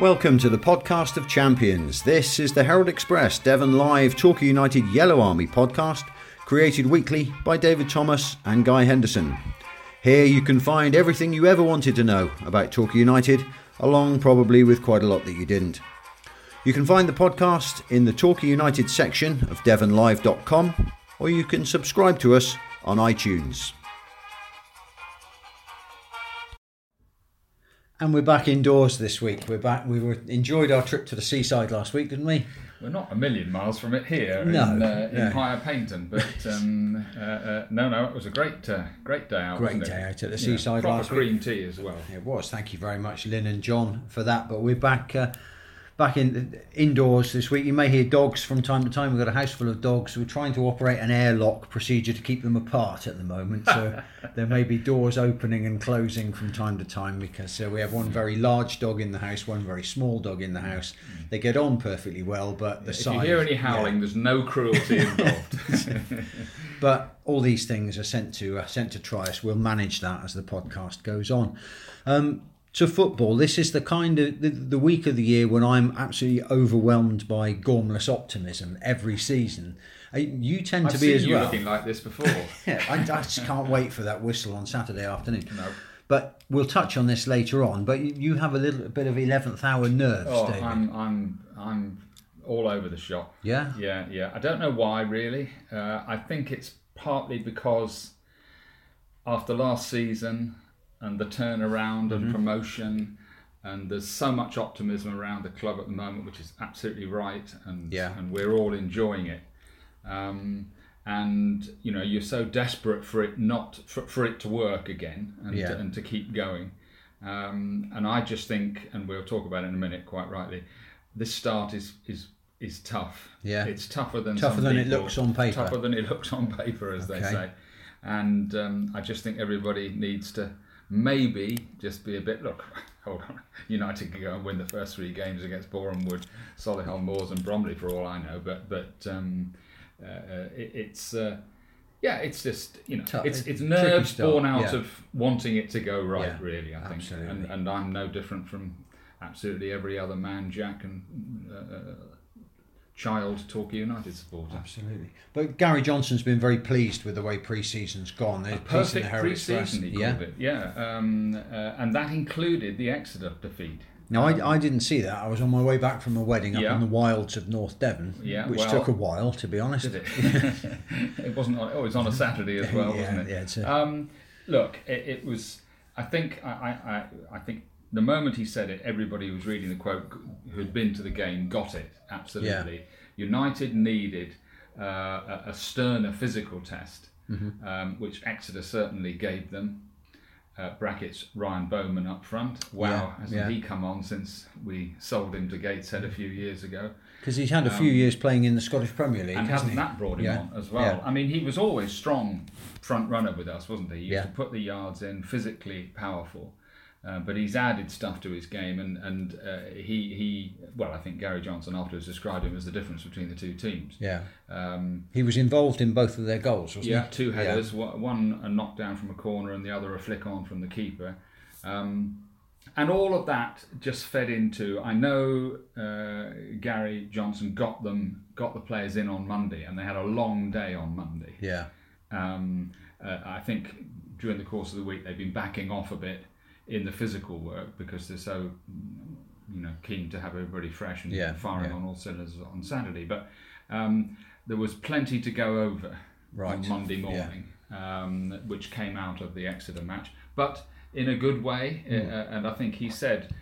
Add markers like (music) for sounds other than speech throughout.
Welcome to the podcast of champions. This is the Herald Express Devon Live Torquay United Yellow Army podcast, created weekly by David Thomas and Guy Henderson. Here you can find everything you ever wanted to know about Torquay United, along probably with quite a lot that you didn't. You can find the podcast in the Torquay United section of devonlive.com, or you can subscribe to us on iTunes. And we're back indoors this week. We're back. We were enjoyed our trip to the seaside last week, didn't we? We're not a million miles from it here No, in, uh, no. in Higher Paignton, but (laughs) um, uh, uh, no, no, it was a great, uh, great day out. Great wasn't day it? out at the seaside proper last week. cream tea as well. It was. Thank you very much, Lynn and John, for that. But we're back, uh, back in indoors this week. You may hear dogs from time to time. We've got a house full of dogs. We're trying to operate an airlock procedure to keep them apart at the moment. So (laughs) there may be doors opening and closing from time to time because uh, we have one very large dog in the house, one very small dog in the house. They get on perfectly well, but the If size. you hear any yeah. howling, there's no cruelty involved. (laughs) but all these things are sent to uh, sent to Trius. We'll manage that as the podcast goes on. Um, to football, this is the kind of the, the week of the year when I'm absolutely overwhelmed by gormless optimism every season. Uh, You tend I've to be seen as you well. looking like this before. (laughs) Yeah, I, I just can't wait for that whistle on Saturday afternoon. No. But we'll touch on this later on. But you, you have a little bit of eleventh hour nerves, Oh, David. I'm, I'm, I'm all over the shop. Yeah? yeah, yeah. I don't know why really. Uh, I think it's partly because after last season and the turnaround Mm-hmm. and promotion, and there's so much optimism around the club at the moment, which is absolutely right, and Yeah. and we're all enjoying it. Um, and you know you're so desperate for it not for, for it to work again and, Yeah. to, and to keep going um, and I just think and we'll talk about it in a minute quite rightly this start is is is tough Yeah. it's tougher than Tougher than it looks on paper. tougher than it looks on paper as Okay. they say and um, I just think everybody needs to maybe just be a bit look (laughs) hold on United can go and win the first three games against Boreham Wood Solihull Moors and Bromley for all I know but but um, uh, uh, it, it's uh, yeah, it's just you know, Tough- it's it's it's a tricky nerves born out yeah. of wanting it to go right. Yeah, really, I think, and and I'm no different from absolutely every other man, Jack, and uh, uh, child Torquay United supporter. Absolutely. But Gary Johnson's been very pleased with the way pre-season's gone. The piece in the Perfect pre-season, he yeah. called it. Yeah, um, uh, and that included the Exeter defeat. Now, I, I didn't see that. I was on my way back from a wedding up Yeah. in the wilds of North Devon, Yeah, which well- took a while, to be honest. It? (laughs) it wasn't. On, oh, it was on a Saturday as (laughs) well, Yeah, wasn't it? yeah, it's a- um, look, it, it was. I think. I, I, I, think the moment he said it, everybody was reading the quote who had been to the game got it absolutely. United needed uh, a, a sterner physical test, Mm-hmm. um, which Exeter certainly gave them. Uh, brackets Ryan Bowman up front. Wow, Yeah, hasn't yeah. he come on since we sold him to Gateshead a few years ago? Because he's had a few years playing in the Scottish Premier League, Um, and hasn't hasn't that brought him Yeah. on as well? Yeah. I mean, he was always strong front runner with us, wasn't he? He used Yeah. to put the yards in, physically powerful. Uh, but he's added stuff to his game, and and uh, he he well, I think Gary Johnson afterwards described him as the difference between the two teams. Yeah. Um, He was involved in both of their goals, wasn't yeah, he? two headers, wa- one a knockdown from a corner, and the other a flick on from the keeper. Um, and all of that just fed into. I know uh, Gary Johnson got them, got the players in on Monday, and they had a long day on Monday. Yeah. Um, uh, I think during the course of the week they've been backing off a bit in the physical work because they're so, you know, keen to have everybody fresh and Yeah, firing yeah. on all cylinders on Saturday. But um, there was plenty to go over Right, on Monday yeah. morning, um, which came out of the Exeter match, but in a good way. Hmm. Uh, and I think he said.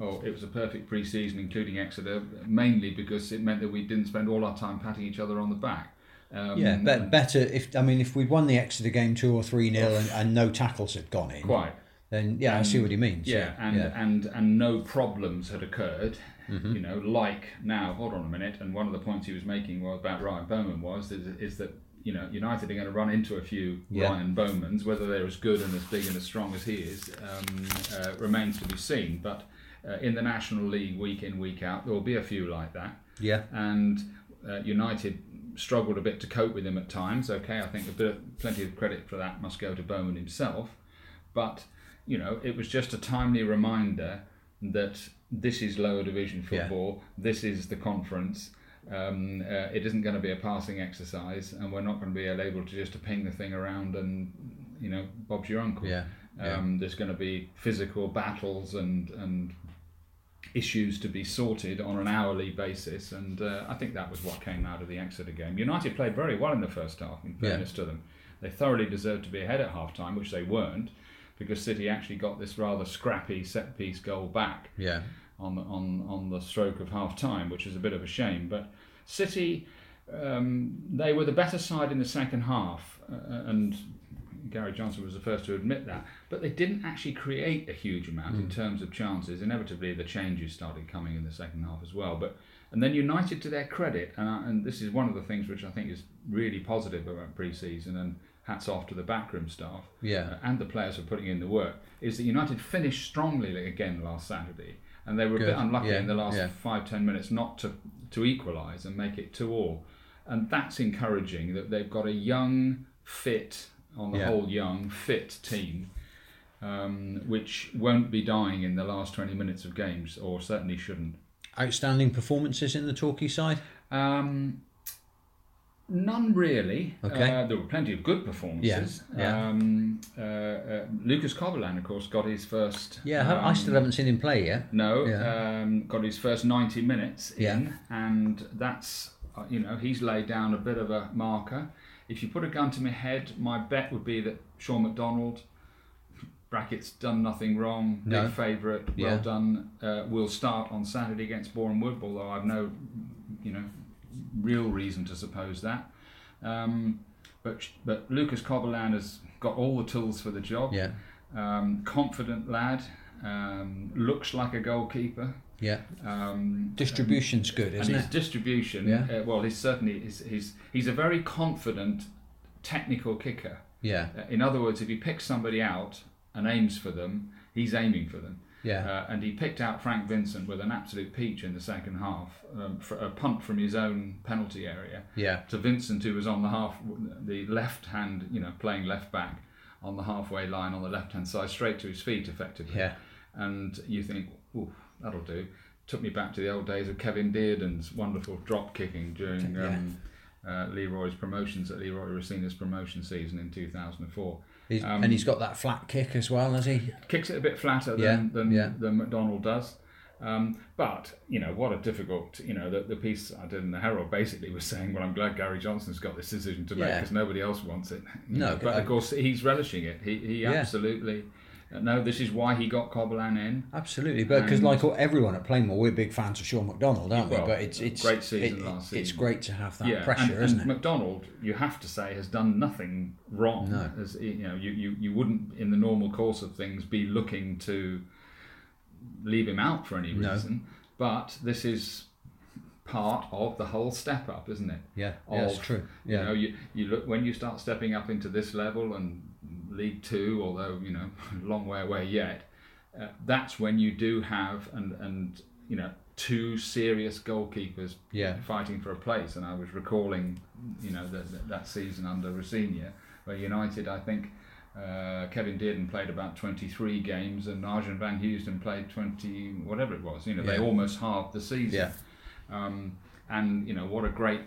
Oh, it was a perfect pre-season, including Exeter, mainly because it meant that we didn't spend all our time patting each other on the back. Um, Yeah, be- better if I mean if we'd won the Exeter game two or three nil and, and no tackles had gone in, quite. Then yeah, I see what he means. Yeah, and yeah. and and no problems had occurred. Mm-hmm. You know, like now. Hold on a minute. And one of the points he was making was about Ryan Bowman was is, is that you know United are going to run into a few Yeah. Ryan Bowmans. Whether they're as good and as big and as strong as he is um, uh, remains to be seen. But uh, in the National League, week in week out, there will be a few like that. yeah, And uh, United struggled a bit to cope with him at times. Okay, I think a bit of, plenty of credit for that must go to Bowman himself. But you know, it was just a timely reminder that this is lower division Yeah. football, this is the conference. Um, uh, it isn't going to be a passing exercise, and we're not going to be able to just to ping the thing around and you know Bob's your uncle. Yeah. yeah. Um, there's going to be physical battles and and issues to be sorted on an hourly basis, and uh, I think that was what came out of the Exeter game. United played very well in the first half. In Yeah. fairness to them, they thoroughly deserved to be ahead at half time, which they weren't, because City actually got this rather scrappy set piece goal back yeah. on the, on on the stroke of half time, which is a bit of a shame. But City, um, they were the better side in the second half, uh, and Gary Johnson was the first to admit that. But they didn't actually create a huge amount in terms of chances. Inevitably, the changes started coming in the second half as well. But and then United, to their credit, and, I, and this is one of the things which I think is really positive about pre-season, and hats off to the backroom staff Yeah. uh, and the players for putting in the work, is that United finished strongly again last Saturday, and they were a bit unlucky Yeah, in the last yeah. five ten minutes not to to equalise and make it two all, and that's encouraging that they've got a young, fit, on the Yeah. whole, young, fit team. Um, which won't be dying in the last 20 minutes of games, or certainly shouldn't. Outstanding performances in the Torquay side. Um, none really. Okay. Uh, there were plenty of good performances. Yeah, yeah. Um, uh, uh, Lucas Covolan, of course, got his first. Yeah, I- I um, still haven't seen him play yet. No, Yeah. um, got his first 90 minutes in, Yeah. and that's, uh, you know, he's laid down a bit of a marker. If you put a gun to my head, my bet would be that Sean McDonald, brackets, done nothing wrong, No. big favourite, well done, uh, will start on Saturday against Boreham Wood, although I've no, you know, real reason to suppose that. Um, but, but Lucas Covolan has got all the tools for the job. Yeah. Um, confident lad, um, looks like a goalkeeper. Yeah. Um, Distribution's good, isn't his it? distribution, Yeah. uh, well, he's certainly he's, he's he's a very confident technical kicker. Yeah. Uh, in other words, if he picks somebody out and aims for them, he's aiming for them. Yeah. Uh, and he picked out Frank Vincent with an absolute peach in the second half, um, for a punt from his own penalty area Yeah. to Vincent, who was on the half, the left hand, you know, playing left back on the halfway line on the left hand side, straight to his feet, effectively. Yeah. And you think, ooh, that'll do. Took me back to the old days of Kevin Dearden's wonderful drop kicking during Yeah. um, uh, Leroy's promotions at Leroy Rosenior's promotion season in 2004. He's, Um, and he's got that flat kick as well, has he? Kicks it a bit flatter than, Yeah, than, yeah. than McDonald does. Um, but you know what a difficult you know the, the piece I did in the Herald basically was saying well I'm glad Gary Johnson's got this decision to make Yeah. because nobody else wants it No, (laughs) but I- of course he's relishing it he, he Yeah. absolutely no this is why he got Covolan in Absolutely, but because like everyone at Plainmoor, we're big fans of Sean McDonald, aren't Well, we? But it's it's great season it- last It's great to have that yeah pressure, and, isn't and it? McDonald you have to say has done nothing wrong No. as you know you, you, you wouldn't in the normal course of things be looking to leave him out for any No. reason but this is part of the whole step up isn't it Yeah, yeah, that's of, true. You know, you, you look when you start stepping up into this level and League Two, although you know, (laughs) long way away yet. Uh, that's when you do have and and you know two serious goalkeepers Yeah. fighting for a place. And I was recalling, you know, that that, that season under Rosenior, where United, I think. Uh, Kevin Dearden played about 23 games and Arjan Van Heusden played 20 whatever it was you know they almost halved the season yeah. um, and you know what a great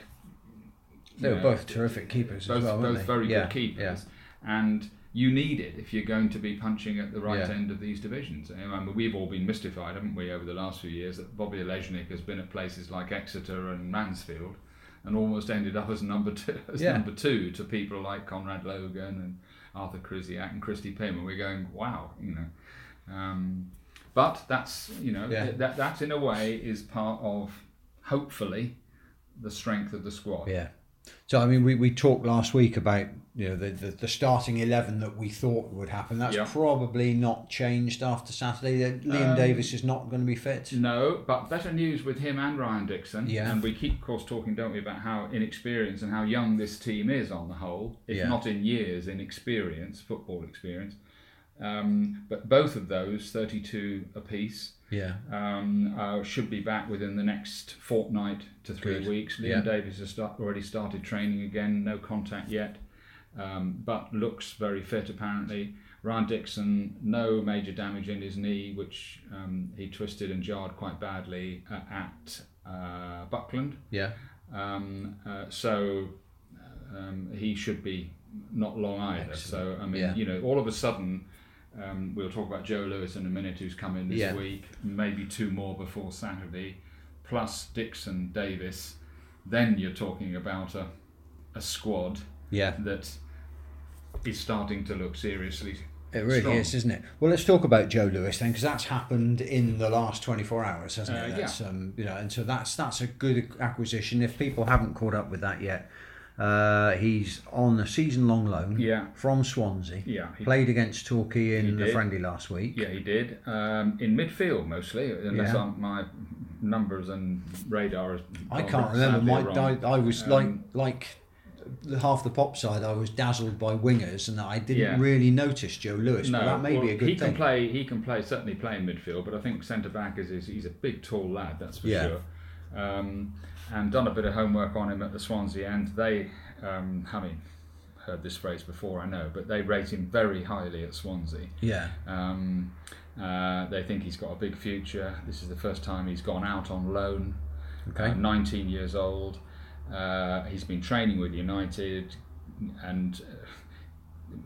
They were know, both terrific keepers both, as well, both they? very yeah, good keepers, and you need it if you're going to be punching at the right Yeah. end of these divisions. I mean, we've all been mystified, haven't we, over the last few years that Bobby Olejnik has been at places like Exeter and Mansfield, and almost ended up as number two, (laughs) as Yeah. number two to people like Conrad Logan and Artur Krysiak and Christy Pym, and we're going, wow, you know. Um, but that's you know Yeah. that that in a way is part of hopefully the strength of the squad. Yeah. So I mean, we, we talked last week about you know the, the, the starting eleven that we thought would happen. That's Yeah. probably not changed after Saturday. Liam Um, Davis is not going to be fit. No, but better news with him and Ryan Dixon. Yeah. And we keep, of course, talking, don't we, about how inexperienced and how young this team is on the whole, if Yeah. not in years, in experience, football experience. Um, but both of those, 32 apiece, Yeah. um, uh, should be back within the next fortnight to three Good. weeks. Liam Yeah. Davis has start, already started training again, no contact yet, um, but looks very fit apparently. Ryan Dixon, no major damage in his knee, which um, he twisted and jarred quite badly uh, at uh, Buckland. Yeah. Um, uh, so um, he should be not long either. Excellent. So I mean, Yeah. you know, all of a sudden, um, we'll talk about Joe Lewis in a minute, who's come in this Yeah. week. Maybe two more before Saturday, plus Dixon, Davis. Then you're talking about a a squad Yeah. that is starting to look seriously. It really strong. is, isn't it? Well, let's talk about Joe Lewis then, because that's happened in the last 24 hours, hasn't Uh, it? yeah. Um, you know, and so that's that's a good acquisition. If people haven't caught up with that yet, uh, he's on a season-long loan Yeah. from Swansea. Yeah, he- Played against Torquay in the friendly last week. Yeah, he did. Um, in midfield mostly, unless Yeah. My numbers and radar. Is I can't remember. My. I, I was Um, like like half the pop side. I was dazzled by wingers, and I didn't Yeah. really notice Joe Lewis. but that may well, be a good he thing. can play. He can play. Certainly play in midfield, but I think centre back is, is he's a big, tall lad. That's for Yeah. sure. Um, and done a bit of homework on him at the Swansea end. They, um, I mean, heard this phrase before, I know, but they rate him very highly at Swansea. yeah, Um, uh, they think he's got a big future. This is the first time he's gone out on loan. Okay. Uh, 19 years old. Uh, he's been training with United, and uh,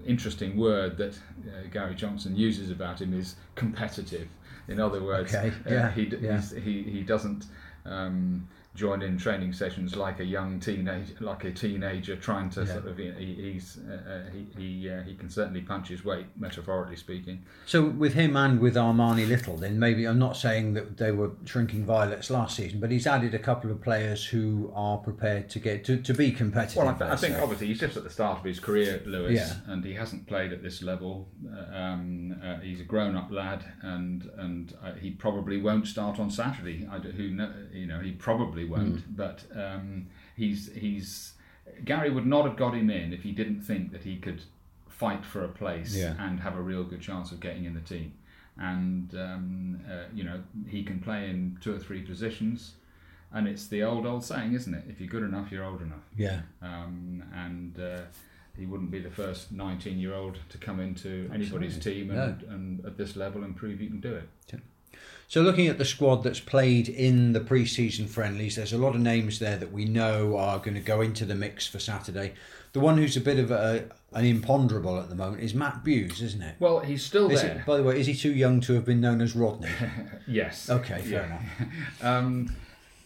interesting word that uh, Gary Johnson uses about him is competitive. In other words, Okay, uh, yeah, he, yeah. he's, he he doesn't. Um, join in training sessions like a young teenage, like a teenager trying to Yeah. sort of. He, he's uh, uh, he he, uh, he can certainly punch his weight, metaphorically speaking. So with him and with Armani Little, then maybe I'm not saying that they were shrinking violets last season, but he's added a couple of players who are prepared to get to, to be competitive. Well, I, th- I think obviously he's just at the start of his career, Lewis, Yeah. and he hasn't played at this level. Uh, um, uh, he's a grown-up lad, and and uh, he probably won't start on Saturday. I who know, you know, he probably won't. Hmm. But um, he's he's Gary would not have got him in if he didn't think that he could fight for a place Yeah. and have a real good chance of getting in the team. And um, uh, you know, he can play in two or three positions. And it's the old, old saying, isn't it? If you're good enough, you're old enough yeah, um, and uh, he wouldn't be the first 19 year old to come into anybody's team and, and at this level and prove you can do it. So looking at the squad that's played in the pre-season friendlies, there's a lot of names there that we know are going to go into the mix for Saturday. The one who's a bit of a, an imponderable at the moment is Matt Buse, isn't it? Well, he's still Is there. it? By the way, is he too young to have been known as Rodney? (laughs) yes. Okay, fair Yeah. enough. (laughs) Um,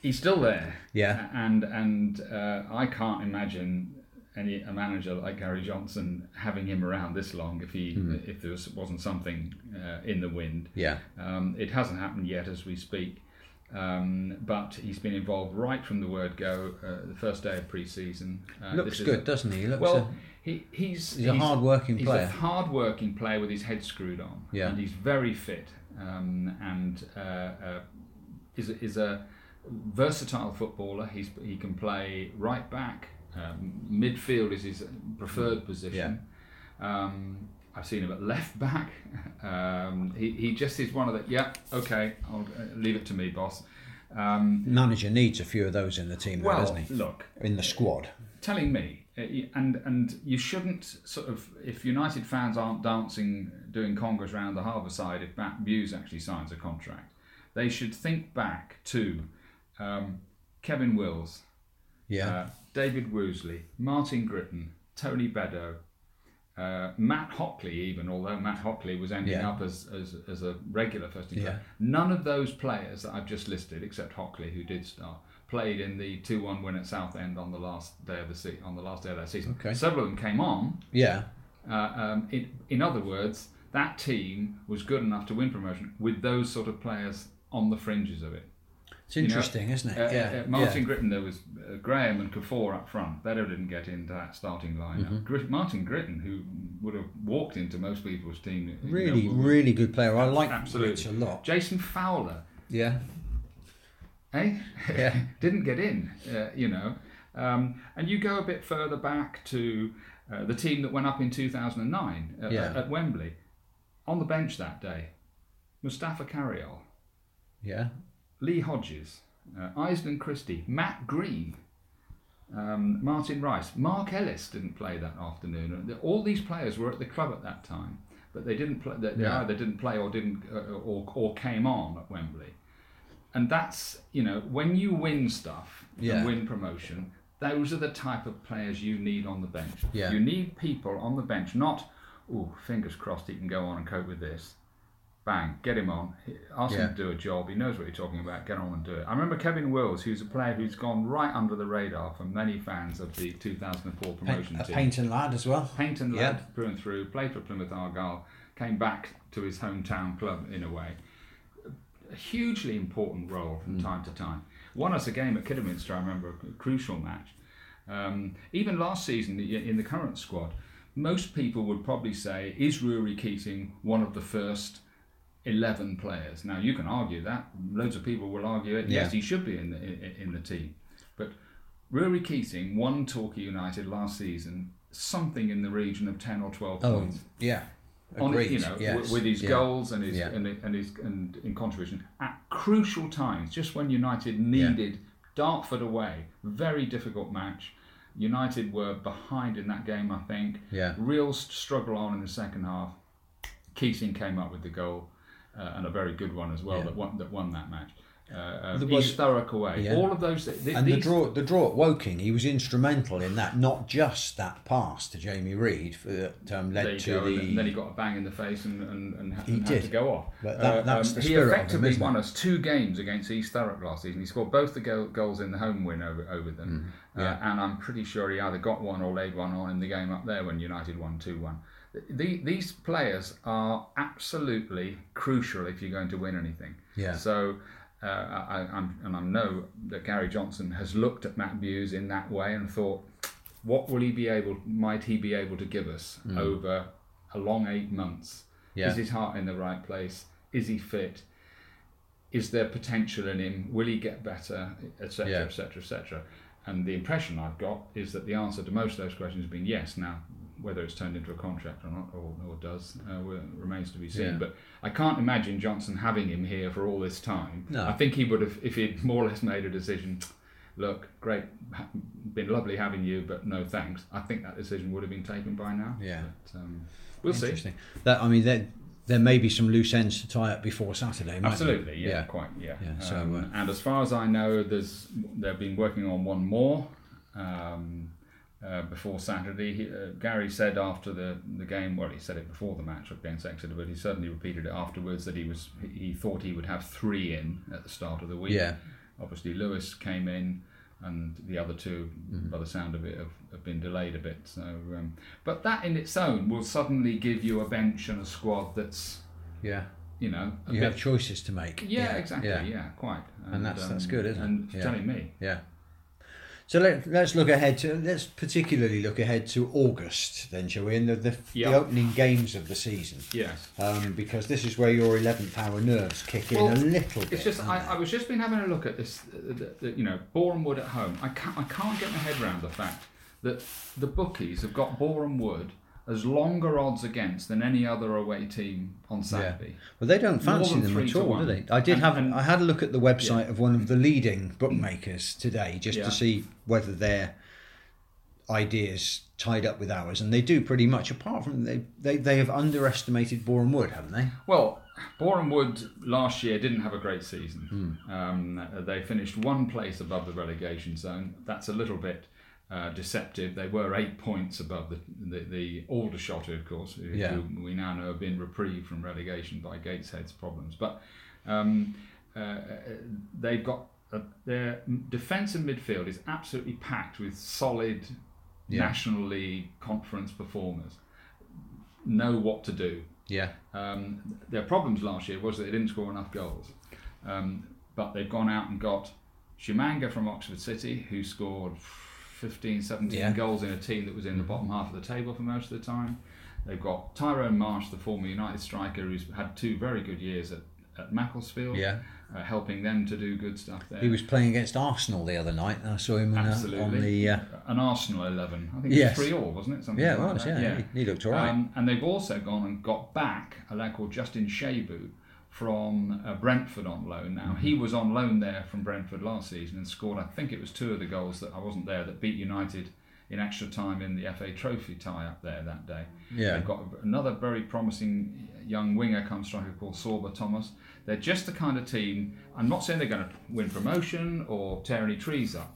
he's still there. Yeah. And and uh, I can't imagine any a manager like Gary Johnson having him around this long if he Hmm. if there was, wasn't something uh, in the wind. Yeah, Um, it hasn't happened yet as we speak, um, but he's been involved right from the word go. Uh, the first day of pre-season. Uh, looks good, a- doesn't he? he looks well, a- he, he's he's a hard-working he's player. a hard-working player with his head screwed on. Yeah. and he's very fit, um, and uh, uh, is a, is a versatile footballer. He's he can play right back. Um, midfield is his preferred position. Um, I've seen him at left back. (laughs) Um, he, he just is one of the yeah okay I'll uh, leave it to me boss. Um, Manager needs a few of those in the team, though, doesn't he? look, In the squad. telling me, uh, and and you shouldn't sort of if United fans aren't dancing, doing congress around the harbour side if Matt Buse actually signs a contract, they should think back to um, Kevin Wills, Yeah, uh, David Woozley, Martin Gritton, Tony Bedeau. Uh, Matt Hockley, even although Matt Hockley was ending Yeah. up as, as, as a regular first team Yeah. player, none of those players that I've just listed, except Hockley, who did start, played in the two-one win at Southend on the last day of the se- on the last day of that season. Okay. Several of them came on. yeah, Uh, um, in, in other words, that team was good enough to win promotion with those sort of players on the fringes of it. It's You know, interesting, isn't it? Uh, yeah, uh, Martin yeah. Gritton, there was uh, Graham and Kuffour up front. They didn't get into that starting lineup. Mm-hmm. Grit- Martin Gritton, who would have walked into most people's team, you know, Really, really good player. I like Absolutely. Rich a lot. Jason Fowler, Yeah, eh? Yeah. (laughs) didn't get in, uh, you know. Um, and you go a bit further back to uh, the team that went up in 2009 at, Yeah. at Wembley. On the bench that day, Mustapha Carayol, yeah, Lee Hodges, uh, Iyseden Christie, Matt Green, um, Martin Rice, Mark Ellis didn't play that afternoon. All these players were at the club at that time. but they didn't play. They, they either didn't play or didn't uh, or or came on at Wembley, and that's you know when you win stuff Yeah. and win promotion, those are the type of players you need on the bench. Yeah. You need people on the bench, not oh fingers crossed he can go on and cope with this. Bang, get him on. Ask Yeah. him to do a job. He knows what you're talking about. Get on and do it. I remember Kevin Wills, who's a player who's gone right under the radar for many fans of the 2004 promotion a team. Paignton lad as well. Paignton Yeah. lad through and through, played for Plymouth Argyle, came back to his hometown club in a way. A hugely important role from time to time. Won us a game at Kidderminster, I remember, a crucial match. Um, even last season in the current squad, most people would probably say, is Rory Keating one of the first 11 players? Now, you can argue that. Loads of people will argue it. Yes, he should be in the, in, in the team. But Rory Keating won Torquay United last season something in the region of 10 or 12 Oh, points. yeah. On, Agreed. you know, yes. w- with his Yeah. goals and his Yeah. and, and his and in contribution at crucial times, just when United needed Dartford away, very difficult match. United were behind in that game, I think. Yeah. Real struggle on in the second half. Keating came up with the goal, uh, and a very good one as well Yeah. that won that won that match. Uh, uh, There was- East Thurrock away. Yeah. All of those. Th- and the draw, the draw at Woking, he was instrumental in that. Not just that pass to Jamie Reid for, that um, led to go, the. and then he got a bang in the face and, and, and, ha- He and did. to go off. But that- that's the he spirit him, effectively isn't won us two games against East Thurrock last season. He scored both the go- goals in the home win over, over them, Mm, uh, and I'm pretty sure he either got one or laid one on in the game up there when United won 2 1. The, these players are absolutely crucial if you're going to win anything. Yeah. So, uh, I, I'm, and I know that Gary Johnson has looked at Matt Buse in that way and thought, what will he be able? Might he be able to give us over a long eight months? Yeah. Is his heart in the right place? Is he fit? Is there potential in him? Will he get better? Etc. Etc. Etc. And the impression I've got is that the answer to most of those questions has been yes. Now, whether it's turned into a contract or not, or, or does, uh, remains to be seen. Yeah. But I can't imagine Johnson having him here for all this time. No. I think he would have, if he'd more or less made a decision. Look, great, been lovely having you, but no thanks. I think that decision would have been taken by now. Yeah. But, um, we'll see. Interesting. That I mean, there, there may be some loose ends to tie up before Saturday. Absolutely, yeah, Yeah. quite, yeah. Yeah, so, Um, uh, and as far as I know, there's they've been working on one more um, uh, before Saturday. He, uh, Gary said after the, the game, well, he said it before the match against Exeter, but he certainly repeated it afterwards that he was he thought he would have three in at the start of the week. Yeah. Obviously, Lewis came in. And the other two, Mm-hmm. by the sound of it, have, have been delayed a bit. So, um, but that in its own will suddenly give you a bench and a squad that's, Yeah. you know, You bit have choices to make. yeah, exactly. yeah. Yeah, quite. And that's- that's good, isn't it? And Yeah. telling me. Yeah. So let, let's look ahead to let's particularly look ahead to August then, shall we? And the the, Yeah. the opening games of the season, Yes. um, because this is where your eleventh hour nerves kick in a little bit. It's just I, I was just been having a look at this. Uh, the, the, you know, Boreham Wood at home. I can't I can't get my head around the fact that the bookies have got Boreham Wood as longer odds against than any other away team on Saturday. Well, they don't fancy them at all, one. do they? I did And- have. and- I had a look at the website of one of the leading bookmakers today, just Yeah. to see whether their ideas tied up with ours, and they do pretty much. Apart from they, they, they have underestimated Boreham Wood, haven't they? Well, Boreham Wood last year didn't have a great season. Um, they finished one place above the relegation zone. That's a little bit uh, deceptive. They were eight points above the the, the Aldershot, of course, who, Yeah. who we now know have been reprieved from relegation by Gateshead's problems. But um, uh, they've got uh, their defence and midfield is absolutely packed with solid Yeah. National League conference performers. Know what to do. Yeah. Um, their problems last year was that they didn't score enough goals. Um, but they've gone out and got Tshimanga from Oxford City, who scored 15, 17 Yeah. goals in a team that was in the bottom half of the table for most of the time. They've got Tyrone Marsh, the former United striker, who's had two very good years at, at Macclesfield, Yeah. uh, helping them to do good stuff there. He was playing against Arsenal the other night. I saw him on, uh, Absolutely. on the. Uh, An Arsenal 11. I think Yes. it was 3 all, wasn't it? Something yeah, it like was. that. Yeah, He, he looked all right. Um, and they've also gone and got back a lad called Justin Shaibu from uh, Brentford on loan. Now he Mm-hmm. was on loan there from Brentford last season and scored, I think it was two of the goals that I wasn't there that beat United in extra time in the FA Trophy tie up there that day. Yeah. They've got another very promising young winger come striker called Sorba Thomas. They're just the kind of team. I'm not saying they're going to win promotion or tear any trees up,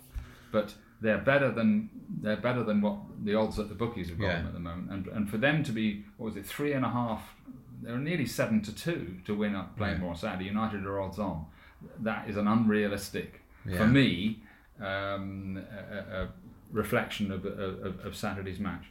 but they're better than they're better than what the odds that the bookies have got Yeah. them at the moment. And and for them to be what was it three and a half? They're nearly seven to two to win up Plainmoor on Saturday. United are odds on. That is an unrealistic Yeah. for me um, a, a, a reflection of, of, of Saturday's match.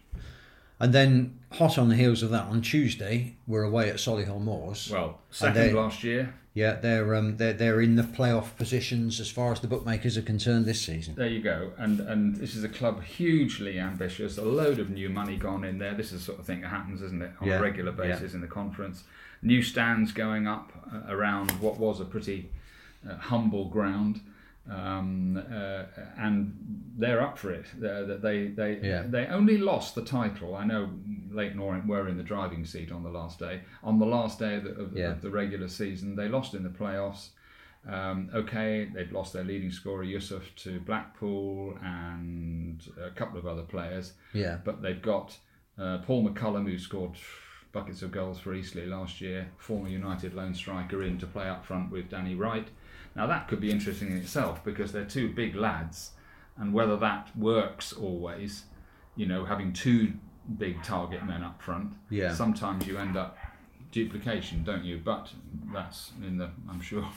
And then, hot on the heels of that, on Tuesday, we're away at Solihull Moors. Well, second they- last year. Yeah, they're um, they're they're in the playoff positions as far as the bookmakers are concerned this season. There you go. And and this is a club hugely ambitious. A load of new money gone in there. This is the sort of thing that happens, isn't it, on Yeah, a regular yeah. basis in the conference. New stands going up uh, around what was a pretty uh, humble ground. Um, uh, and they're up for it. They're- That they they Yeah. they only lost the title. I know Leyton Orient were in the driving seat on the last day. On the last day of the, of, Yeah. of the regular season, they lost in the playoffs. Um, okay, they've lost their leading scorer Yusuf to Blackpool and a couple of other players, Yeah, but they've got uh, Paul McCallum who scored buckets of goals for Eastleigh last year, former United lone striker in to play up front with Danny Wright. Now that could be interesting in itself because they're two big lads, and whether that works always, you know, having two big target men up front. Yeah. Sometimes you end up duplication, don't you? But that's in the. I'm sure. (laughs)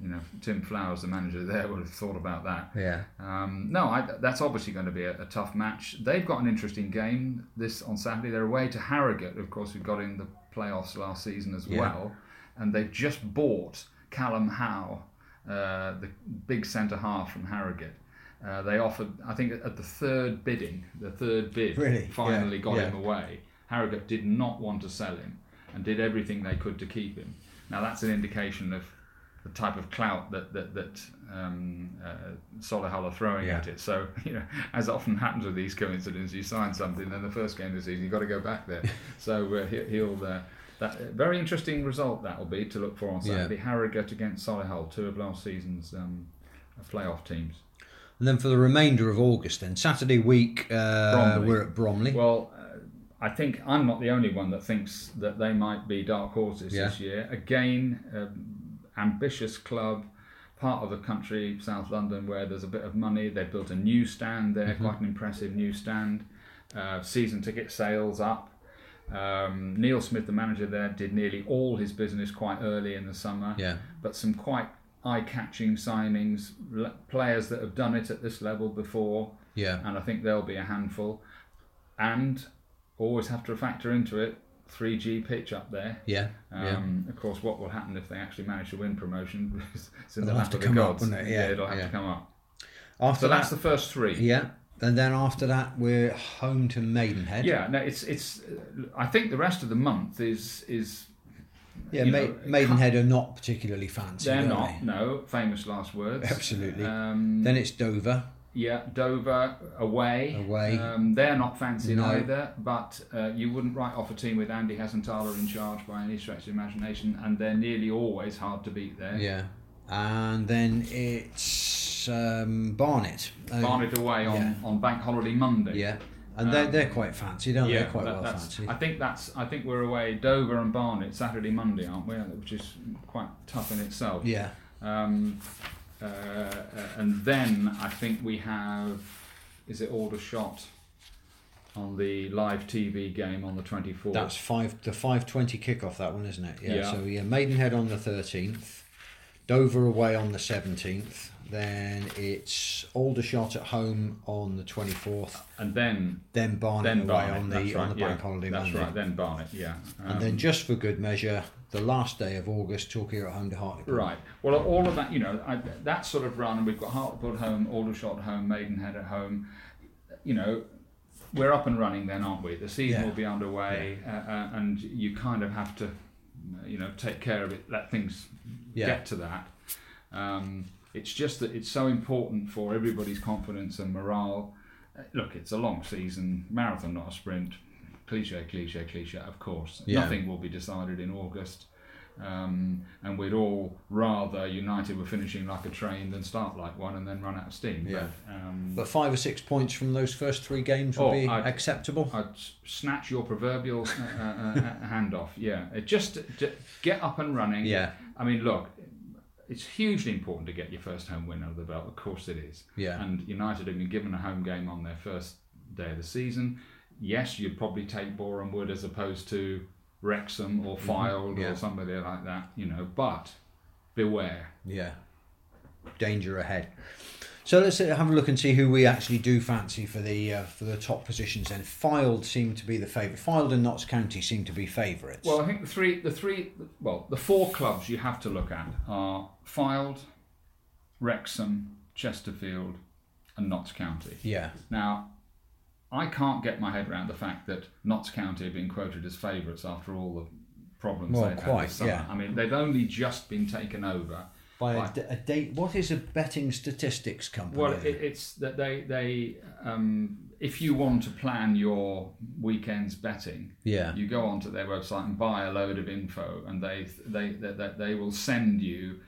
You know, Tim Flowers, the manager there, would have thought about that. yeah, Um, no, I, that's obviously going to be a, a tough match. They've got an interesting game this on Saturday. They're away to Harrogate, of course, who got in the playoffs last season as Yeah. well, and they've just bought Callum Howe, uh, the big centre half from Harrogate. Uh, they offered, I think, at the third bidding, the third bid Really? finally Yeah, got yeah. him away. Harrogate did not want to sell him and did everything they could to keep him. Now that's an indication of the type of clout that that, that um, uh, Solihull are throwing Yeah. at it. So (laughs) you know, as often happens with these coincidences, you sign something, then the first game of the season you've got to go back there. (laughs) so uh, he, he'll. Uh, that very interesting result that will be to look for on Yeah. Saturday. Harrogate against Solihull, two of last season's um, playoff teams. and then for the remainder of August, then Saturday week, uh, we're at Bromley. Well, uh, I think I'm not the only one that thinks that they might be dark horses Yeah. this year. Again, um, ambitious club, part of the country, South London, where there's a bit of money. They've built a new stand there, Mm-hmm. quite an impressive new stand. Uh, season ticket sales up. Um, Neil Smith, the manager there, did nearly all his business quite early in the summer yeah, but some quite eye-catching signings, l- players that have done it at this level before, yeah, and I think there'll be a handful. And always have to factor into it 3G pitch up there. yeah, yeah. Um, Of course, what will happen if they actually manage to win promotion? (laughs) it's in It'll the lap to of the come up, gods. wouldn't it? Yeah, it'll have yeah. to come up. After So that, that's the first three. yeah, and then after that, we're home to Maidenhead. Yeah, no, it's it's. uh, I think the rest of the month is is yeah. Ma- know, Maidenhead are not particularly fancy. they're not they? no famous last words. Absolutely. Um, Then it's Dover. Yeah, Dover away. Away. Um, they're not fancy No. either, but uh, you wouldn't write off a team with Andy Hessenthaler in charge by any stretch of imagination, and they're nearly always hard to beat there. Yeah, and then it's um, Barnet. Uh, Barnet away on, yeah. on Bank Holiday Monday. Yeah, and they're Um, they're quite fancy, don't they? Yeah, They're quite that- well. I think that's. I think we're away Dover and Barnet Saturday, Monday, aren't we? Which is quite tough in itself. Yeah, Um, uh, and then I think we have. Is it Aldershot on the live TV game on the twenty fourth? that's five the five twenty kickoff. That one, isn't it? Yeah. Yeah. So yeah, Maidenhead on the thirteenth, Dover away on the seventeenth. Then it's Aldershot at home on the twenty fourth. and then Then Barnet then away Barnet. on the right, on the yeah, bank holiday That's Monday. right. Then Barnet. Yeah. And Um, then just for good measure, the last day of August, Torquay at home to Hartlepool. Right. Well, all of that, you know, I, that sort of run, and we've got Hartlepool at home, Aldershot at home, Maidenhead at home. You know, we're up and running then, aren't we? The season Yeah. will be underway, uh, uh, and you kind of have to, you know, take care of it, let things Yeah. get to that. Um, it's just that it's so important for everybody's confidence and morale. Uh, Look, it's a long season, marathon, not a sprint. Cliche, cliche, cliche, of course. Yeah. Nothing will be decided in August. Um, and we'd all rather United were finishing like a train than start like one and then run out of steam. Yeah. But, um, But five or six points from those first three games would Oh, be I'd- acceptable. I'd snatch your proverbial uh, uh, uh, (laughs) hand off. Yeah, It just to get up and running. Yeah. I mean, look, it's hugely important to get your first home win under the belt. Of course, it is. Yeah. And United have been given a home game on their first day of the season. Yes, you'd probably take Boreham Wood as opposed to Wrexham or Fylde Mm-hmm. Yeah. or somebody like that, you know. But beware. Yeah. Danger ahead. So let's uh, have a look and see who we actually do fancy for the uh, for the top positions. Then Fylde seem to be the favourite. Fylde and Notts County seem to be favourites. Well, I think the three, the three, well, the four clubs you have to look at are Fylde, Wrexham, Chesterfield, and Notts County. yeah, Now, I can't get my head around the fact that Notts County have been quoted as favourites after all the problems Well, they've had quite, this summer. yeah. I mean, they've only just been taken over. By Right. a, d- a date. What is a betting statistics company? Well, it, it's that they they um, if you want to plan your weekends betting, yeah, you go onto their website and buy a load of info, and they they they, they, they will send you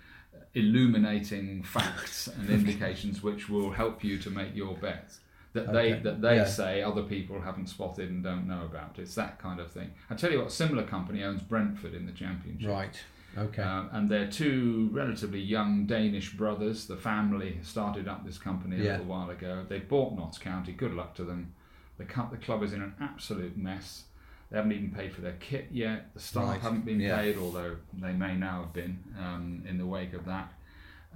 illuminating facts and (laughs) indications which will help you to make your bets that they Okay, that they yeah. say other people haven't spotted and don't know about. It's that kind of thing. I tell you what, a similar company owns Brentford in the Championship. right. Okay. Um, and they're two relatively young Danish brothers. The family started up this company a Yeah. little while ago. They bought Notts County. Good luck to them. The, cu- the club is in an absolute mess. They haven't even paid for their kit yet. The staff Right. haven't been Yeah. paid, although they may now have been um, in the wake of that.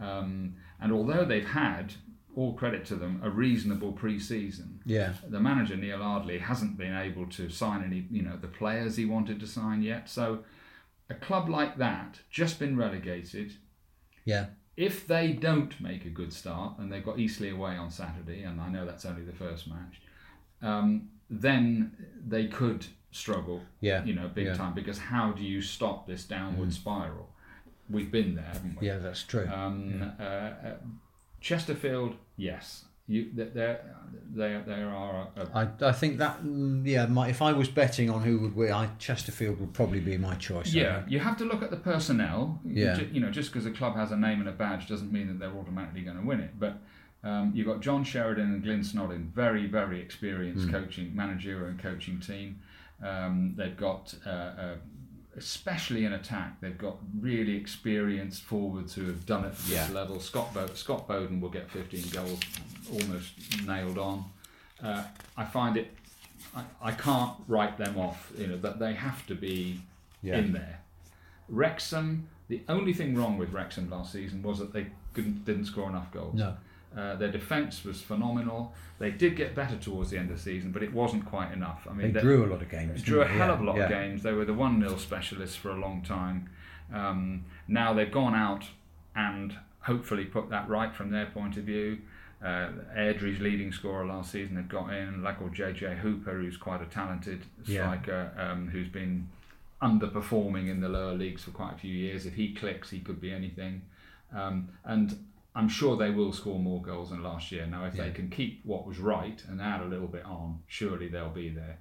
Um, and although they've had, all credit to them, a reasonable pre-season, yeah, the manager Neil Ardley hasn't been able to sign any, you know, the players he wanted to sign yet. So, a club like that, just been relegated. yeah, If they don't make a good start, and they've got Eastleigh away on Saturday, and I know that's only the first match, um, then they could struggle, yeah, you know, big Yeah. time. Because how do you stop this downward spiral? We've been there, haven't we? yeah. That's true. Um, uh, uh, Chesterfield, yes, you th- there there there are a, a I, I think that mm, yeah. My, if I was betting on who would win, I, Chesterfield would probably be my choice. Yeah, you have to look at the personnel. Yeah. Ju- You know, just because a club has a name and a badge doesn't mean that they're automatically going to win it. But um, you've got John Sheridan and Glyn Snodin, very, very experienced Hmm. coaching, managerial and coaching team. Um, they've got, uh, uh, especially in attack, they've got really experienced forwards who have done it at this Yeah. level. Scott, Bo- Scott Boden will get 15 goals, almost nailed on. Uh, I find it, I, I can't write them off. You know that they have to be Yeah. in there. Wrexham, the only thing wrong with Wrexham last season was that they couldn't, didn't score enough goals. No. Uh, their defence was phenomenal. They did get better towards the end of the season, but it wasn't quite enough. I mean, They drew a lot of games. they drew a hell Yeah, of a lot yeah. of games. They were the 1 0 specialists for a long time. Um, now they've gone out and hopefully put that right from their point of view. Uh, Airdrie's leading scorer last season had got in, like called JJ Hooper, who's quite a talented Yeah. striker um, who's been underperforming in the lower leagues for quite a few years. If he clicks, he could be anything. Um, and I'm sure they will score more goals than last year. Now, if they can keep what was right and add a little bit on, surely they'll be there.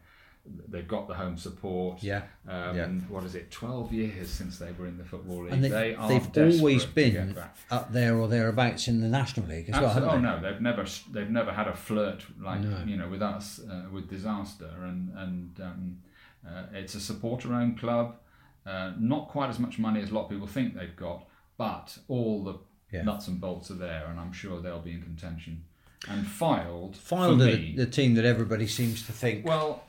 They've got the home support. Yeah. Um, Yeah. What is it? Twelve years since they were in the football league. And they, they are they've always been up there or thereabouts in the National League as well. Absolutely. Oh haven't no, they've never they've never had a flirt like No. you know with us uh, with disaster, and and um, uh, it's a supporter-owned club. Uh, not quite as much money as a lot of people think they've got, but all the Yeah. nuts and bolts are there, and I'm sure they'll be in contention. And Fylde. Fylde the, the team that everybody seems to think well,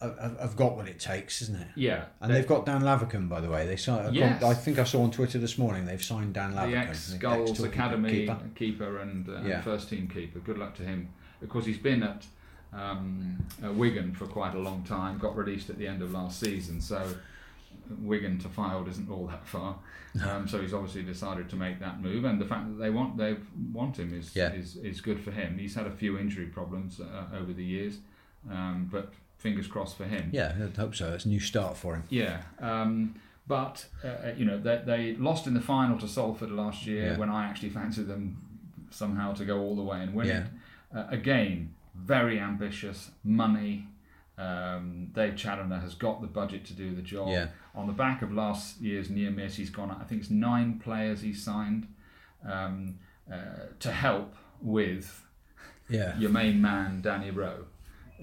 I've got what it takes, isn't it? yeah, And they've got Dan Lavercombe, by the way. They signed. Yes. I think I saw on Twitter this morning they've signed Dan the Lavercombe, ex the ex-Torquay Academy keeper. keeper, and, uh, Yeah. first team keeper. Good luck to him because he's been at um, uh, Wigan for quite a long time. Got released at the end of last season, so Wigan to Fylde isn't all that far. Um, so he's obviously decided to make that move, and the fact that they want they want him is Yeah. is, is good for him. He's had a few injury problems uh, over the years, um, but fingers crossed for him. Yeah, I hope so. It's a new start for him. Yeah, um, but uh, you know they, they lost in the final to Salford last year Yeah. when I actually fancied them somehow to go all the way and win Yeah. it. Uh, again, very ambitious, money, Um, Dave Challinor has got the budget to do the job. Yeah. On the back of last year's near miss, he's gone. I think it's nine players he's signed um, uh, to help with Yeah. your main man Danny Rowe,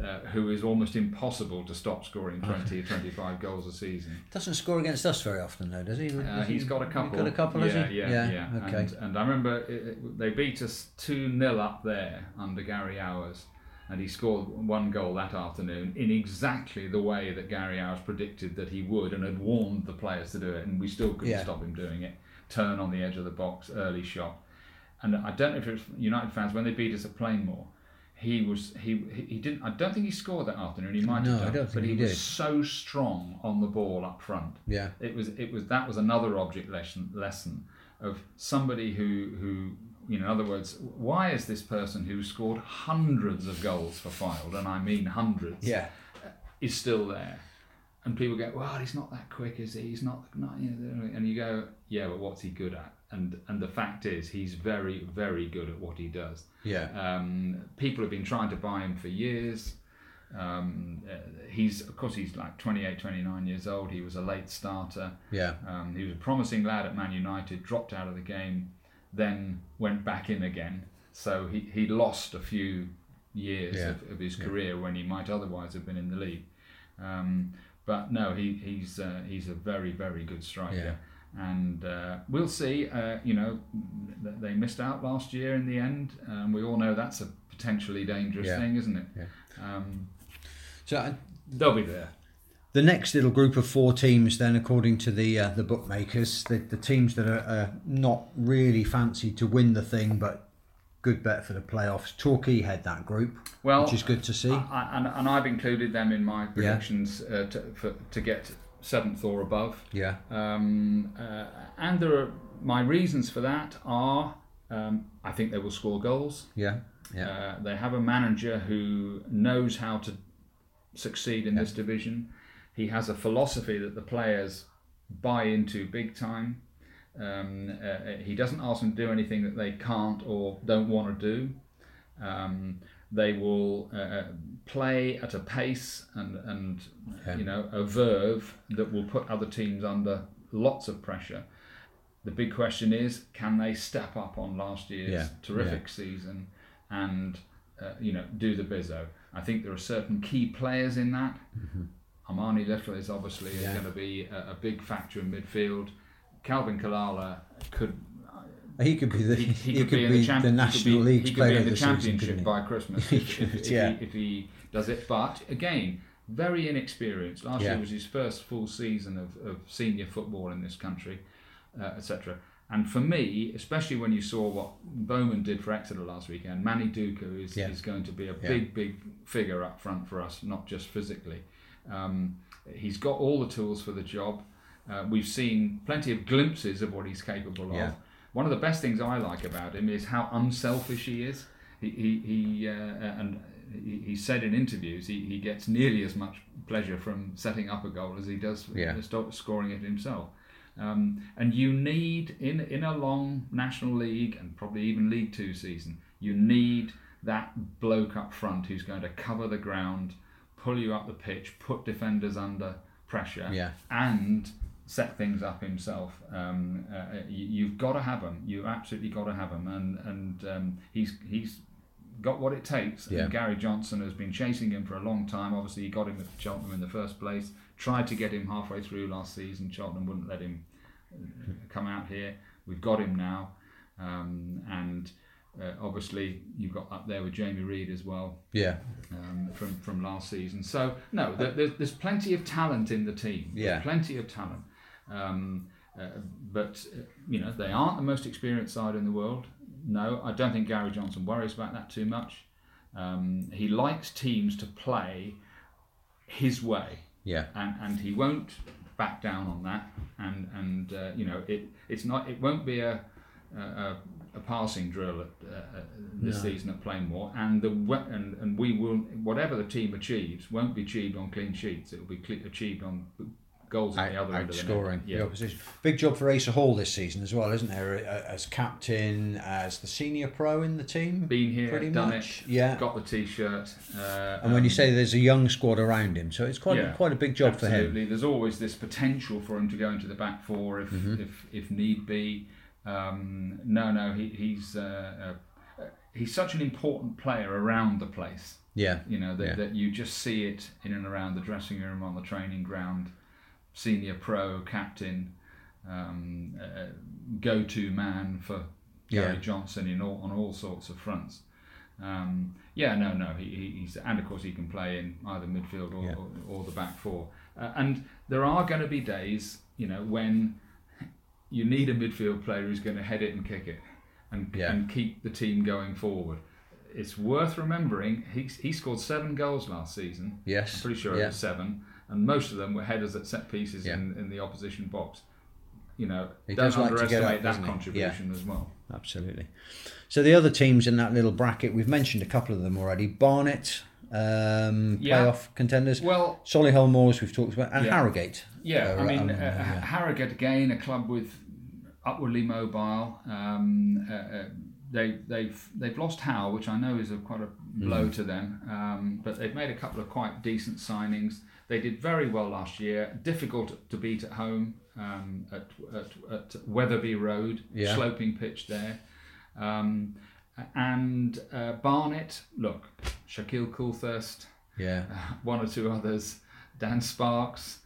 uh, who is almost impossible to stop scoring 20 or 25 goals a season. Doesn't score against us very often, though, does he? Uh, Has he- he's got a couple. Got a couple, yeah, has he? Yeah, yeah, Okay. And, and I remember it, it- they beat us 2 0 up there under Gary Owers. And he scored one goal that afternoon in exactly the way that Gary Owers predicted that he would and had warned the players to do it. And we still couldn't Yeah. stop him doing it. Turn on the edge of the box, early shot. And I don't know if it was United fans, when they beat us at Plainmoor, he was he he didn't. I don't think he scored that afternoon. He might No, have I done, don't think but he, he was did. so strong on the ball up front yeah. it was it was that was another object lesson lesson of somebody who who you know in other words why is this person who scored hundreds of goals for Fylde and I mean hundreds Yeah. is still there and people go well he's not that quick is he he's not, not you know, and you go yeah but what's he good at and and the fact is he's very very good at what he does Yeah. um, people have been trying to buy him for years. Um, uh, he's, of course, he's like 28, 29 years old. He was a late starter. Yeah. Um, he was a promising lad at Man United, dropped out of the game, then went back in again. So he, he lost a few years Yeah. of, of his career when he might otherwise have been in the league. Um, but no, he, he's uh, he's a very very good striker, Yeah. and uh, we'll see. Uh, you know, they missed out last year in the end, and we all know that's a potentially dangerous Yeah. thing, isn't it? Yeah. Um, So uh, they'll be there. The next little group of four teams, then, according to the uh, the bookmakers, the, the teams that are uh, not really fancied to win the thing, but good bet for the playoffs. Torquay head that group, Well, which is good to see. I, and, and I've included them in my predictions uh, to, for, to get seventh or above. yeah. Um, uh, and there are my reasons for that are um, I think they will score goals. Yeah. Yeah. Uh, they have a manager who knows how to succeed in this division. He has a philosophy that the players buy into big time. Um, uh, he doesn't ask them to do anything that they can't or don't want to do. Um, they will uh, uh, play at a pace and, and Yeah. you know a verve that will put other teams under lots of pressure. The big question is, can they step up on last year's Yeah, terrific season and uh, you know do the bizzo? I think there are certain key players in that. Armani Little is obviously. Yeah. going to be a, a big factor in midfield. Calvin Kalala could He could be the he, he, he could, could be, in the, champ- he could National be- League's he could player be in of the the championship couldn't by Christmas if, if, could, if yeah. he, if he does it. But again, very inexperienced. Last Yeah. year was his first full season of, of senior football in this country, uh, etc. And for me, especially when you saw what Bowman did for Exeter last weekend, Manny Duku is, Yeah. is going to be a Yeah. big, big figure up front for us, not just physically. Um, he's got all the tools for the job. Uh, we've seen plenty of glimpses of what he's capable Yeah. of. One of the best things I like about him is how unselfish he is. He, he, he uh, and he, he said in interviews he, he gets nearly as much pleasure from setting up a goal as he does Yeah. scoring it himself. Um, and you need in in a long National League and probably even League Two season, you need that bloke up front who's going to cover the ground, pull you up the pitch, put defenders under pressure, Yeah. and set things up himself. Um, uh, you, you've got to have him. You absolutely got to have him, and and um, he's he's got what it takes. Yeah. And Gary Johnson has been chasing him for a long time. Obviously, he got him at Cheltenham in the first place. Tried to get him halfway through last season. Cheltenham wouldn't let him uh, come out here. We've got him now, um, and uh, obviously you've got up there with Jamie Reid as well Yeah. um, from from last season. So no, there, there's, there's plenty of talent in the team. There's Yeah. plenty of talent. Um, uh, but uh, you know they aren't the most experienced side in the world. No, I don't think Gary Johnson worries about that too much. Um, he likes teams to play his way, Yeah. and, and he won't back down on that. And and uh, you know it it's not it won't be a a, a, a passing drill at, uh, uh, this No. season at Plainmoor, and the and and we will whatever the team achieves won't be achieved on clean sheets. It will be cle- achieved on goals at the other end of the net. Yeah. the opposition. Big job for Asa Hall this season as well, isn't there? As captain, as the senior pro in the team. Been here, pretty done much. it, Yeah. got the t-shirt. Uh, and when you um, say there's a young squad around him, so it's quite Yeah, a, quite a big job for him. Absolutely. There's always this potential for him to go into the back four if Mm-hmm. if, if need be. Um, no, no, he, he's uh, uh, he's such an important player around the place. Yeah, You know that, Yeah. that you just see it in and around the dressing room, on the training ground. Senior pro, captain, um, uh, go-to man for Gary Yeah. Johnson in all, on all sorts of fronts. Um, yeah, no, no, he, he- he's and of course he can play in either midfield or, Yeah. or, or the back four. Uh, and there are going to be days, you know, when you need a midfield player who's going to head it and kick it and, Yeah. and keep the team going forward. It's worth remembering he, he scored seven goals last season. Yes. I'm pretty sure it was seven, and most of them were headers at set pieces Yeah. in, in the opposition box. You know, He don't does like to get underestimate up, that contribution as well. absolutely. So the other teams in that little bracket, we've mentioned a couple of them already. Barnet, um, Yeah. playoff contenders. Well, Solihull Moors, we've talked about, and Yeah. Harrogate. Yeah, Uh, I mean, um, uh, yeah. Harrogate again, a club with upwardly mobile. Um, uh, uh, they they've they've lost Howe, which I know is a quite a Mm. blow to them. Um, but they've made a couple of quite decent signings. They did very well last year. Difficult to beat at home um, at, at at Wetherby Road, Yeah. sloping pitch there. Um, and uh, Barnet, look, Shaquille Coulthirst, Yeah. (laughs) one or two others, Dan Sparkes.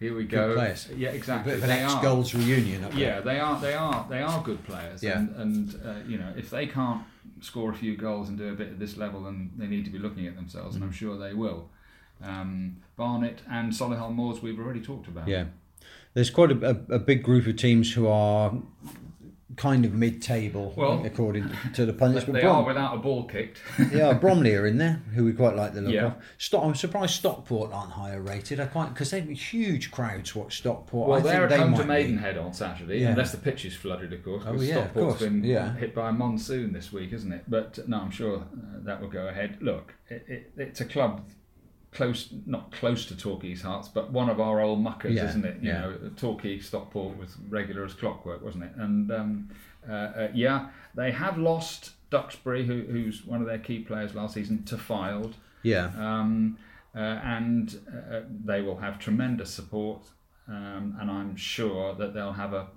Here we go. players. Yeah, A exactly. bit of an They ex are. goals reunion up there. Yeah, they are. They are. They are good players. Yeah. And, and uh, you know, if they can't score a few goals and do a bit at this level, then they need to be looking at themselves, Mm. and I'm sure they will. Um, Barnet and Solihull Moors, we've already talked about. Yeah. There's quite a, a, a big group of teams who are kind of mid-table, Well, according to the pundits. They But are without a ball kicked. yeah, (laughs) Bromley are in there, who we quite like the look Yeah. of. Stock, I'm surprised Stockport aren't higher rated. I quite because they've huge crowds watch Stockport. Well, I they're they to be. Maidenhead on Saturday, Yeah. unless the pitch is flooded, of course. Oh, yeah, of course, been yeah. hit by a monsoon this week, isn't it? But no, I'm sure uh, that will go ahead. Look, it, it, it's a club close, not close to Torquay's hearts, but one of our old muckers, Yeah, isn't it? You yeah. know, Torquay, Stockport was regular as clockwork, wasn't it? And um, uh, uh, yeah, they have lost Duxbury, who, who's one of their key players last season, to Fylde Yeah, um, uh, and uh, they will have tremendous support, um, and I'm sure that they'll have a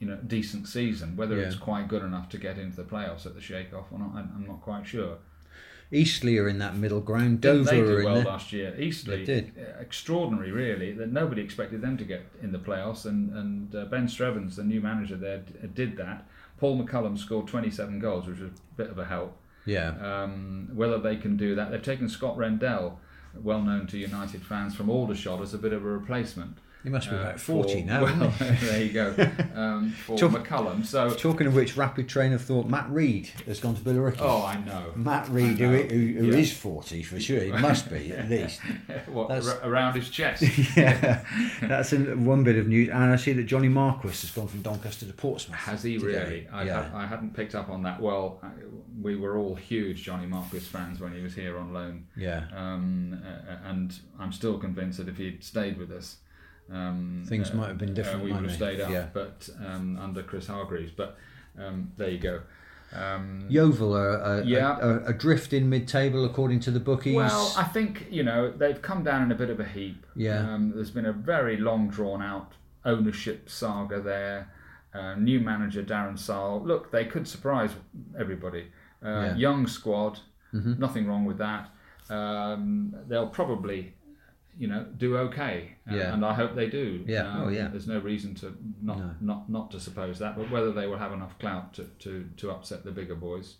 you know decent season. Whether Yeah. it's quite good enough to get into the playoffs at the Shake Off or not, I'm not quite sure. Eastleigh are in that middle ground. Dover they are did in well last year. Eastleigh They did. uh, extraordinary, really. That nobody expected them to get in the playoffs, and and uh, Ben Strevens, the new manager there, d- did that. Paul McCallum scored 27 goals, which was a bit of a help. Yeah, Um, whether they can do that, they've taken Scott Rendell, well known to United fans from Aldershot, as a bit of a replacement. He must be uh, about forty for- now. Well, (laughs) there you go. (laughs) Um, for Talk- McCallum. So, Talking of which, rapid train of thought, Matt Reed has gone to Billericay. oh, I know. Matt Reed, who, know. who, who Yeah. is 40 for sure, he must be at (laughs) least. what ar- around his chest? yeah, that's one bit of news. And I see that Johnny Marquis has gone from Doncaster to Portsmouth. Has he today. really? I, yeah. I hadn't picked up on that. Well, I, we were all huge Johnny Marquis fans when he was here on loan. yeah. um, uh, and I'm still convinced that if he'd stayed with us, um, Things might have been different, we would have stayed up, Yeah. but um, under Chris Hargreaves. But um, there you go. Um, Yeovil are a, Yeah. a, a, adrift in mid-table according to the bookies. well, I think you know they've come down in a bit of a heap. Yeah. Um, there's been a very long, drawn out ownership saga there. Uh, new manager Darren Sarll. Look, they could surprise everybody. Uh, Yeah. Mm-hmm. Young squad. Nothing wrong with that. Um, they'll probably, you know, do okay. Uh, Yeah. And I hope they do. Yeah. Um, Oh, yeah. There's no reason to not No. not not to suppose that. But whether they will have enough clout to, to, to upset the bigger boys.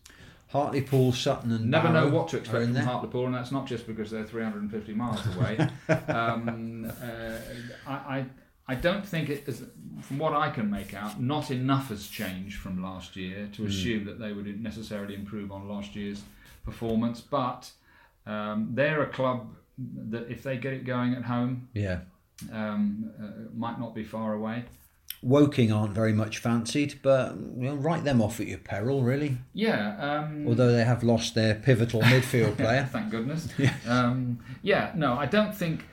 Hartlepool, Sutton, and Never know what to expect from there. Hartlepool, and that's not just because they're 350 miles (laughs) away. um, uh, I, I, I don't think it is, from what I can make out, not enough has changed from last year to assume that they would necessarily improve on last year's performance. But um, they're a club that, if they get it going at home, Yeah. um, uh, might not be far away. Woking aren't very much fancied, but you know, write them off at your peril, really. Yeah. Um, Although they have lost their pivotal (laughs) midfield player. (laughs) Thank goodness. (laughs) Um, yeah, no, I don't think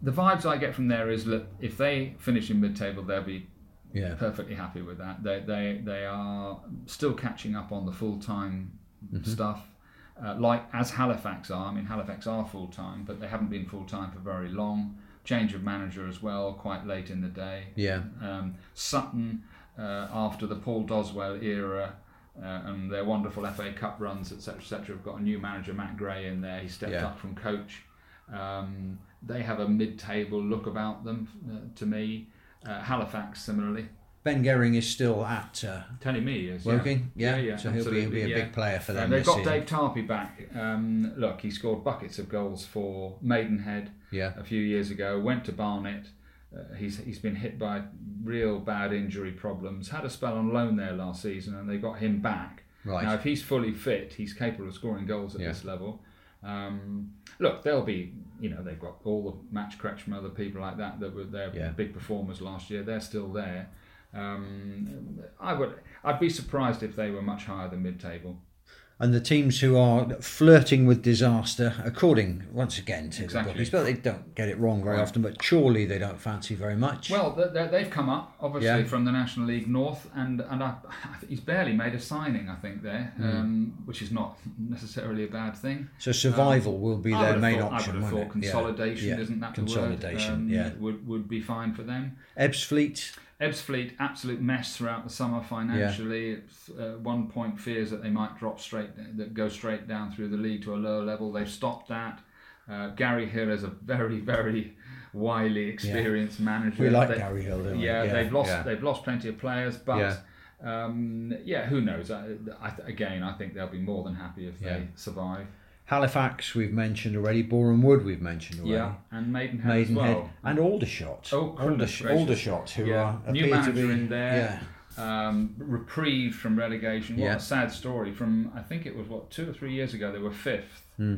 the vibes I get from there is that if they finish in mid-table, they'll be Yeah. perfectly happy with that. They they they are still catching up on the full time Mm-hmm. stuff, uh, like as Halifax are. I mean, Halifax are full time, but they haven't been full time for very long. Change of manager as well, quite late in the day. Yeah. Um, Sutton, uh, after the Paul Doswell era. Uh, and their wonderful FA Cup runs, etc., etc., have got a new manager, Matt Gray, in there. He stepped Yeah. up from coach. Um, they have a mid-table look about them, uh, to me. Uh, Halifax, similarly. Ben Gehring is still at uh, Telling me is. Woking. Yeah, Yeah. yeah, So he'll be, he'll be a big player for them. And they've got season. Dave Tarpey back. Um, look, he scored buckets of goals for Maidenhead Yeah. a few years ago. Went to Barnet. Uh, he's he's been hit by real bad injury problems. Had a spell on loan there last season, and they got him back. Right. Now, if he's fully fit, he's capable of scoring goals at Yeah. this level. Um, look, they'll be, you know, they've got all the match correct from other people like that that were their Yeah. big performers last year. They're still there. Um, I would, I'd be surprised if they were much higher than mid-table. and the teams who are flirting with disaster, according once again to Exactly. the bookies, but they don't get it wrong very Right. often. But surely they don't fancy very much. Well, they- they- they've come up obviously Yeah. from the National League North, and and I, he's barely made a signing, I think there, Hmm. um, which is not necessarily a bad thing. so survival will be their main thought, option. I would have thought? Consolidation, Yeah. isn't that the consolidation? word? Um, yeah. would would be fine for them. Ebbsfleet. Ebbsfleet, absolute mess throughout the summer financially. It's, uh, one point fears that they might drop straight, that go straight down through the league to a lower level. They've stopped that. Uh, Garry Hill is a very, very wily, experienced manager. We like They- Garry Hill, don't we? yeah, Yeah, they've lost yeah. they've lost plenty of players, but Yeah. yeah, um, yeah who knows? I, I, again, I think they'll be more than happy if Yeah. they survive. Halifax, we've mentioned already. Boreham Wood, we've mentioned already. Yeah, and Maidenhead, Maidenhead as well. and Aldershot. Oh, Aldersh- Aldershot, who Yeah. are New manager be in there. Yeah, um, reprieved from relegation. What Yeah. a sad story. From I think it was what two or three years ago they were fifth. Yeah.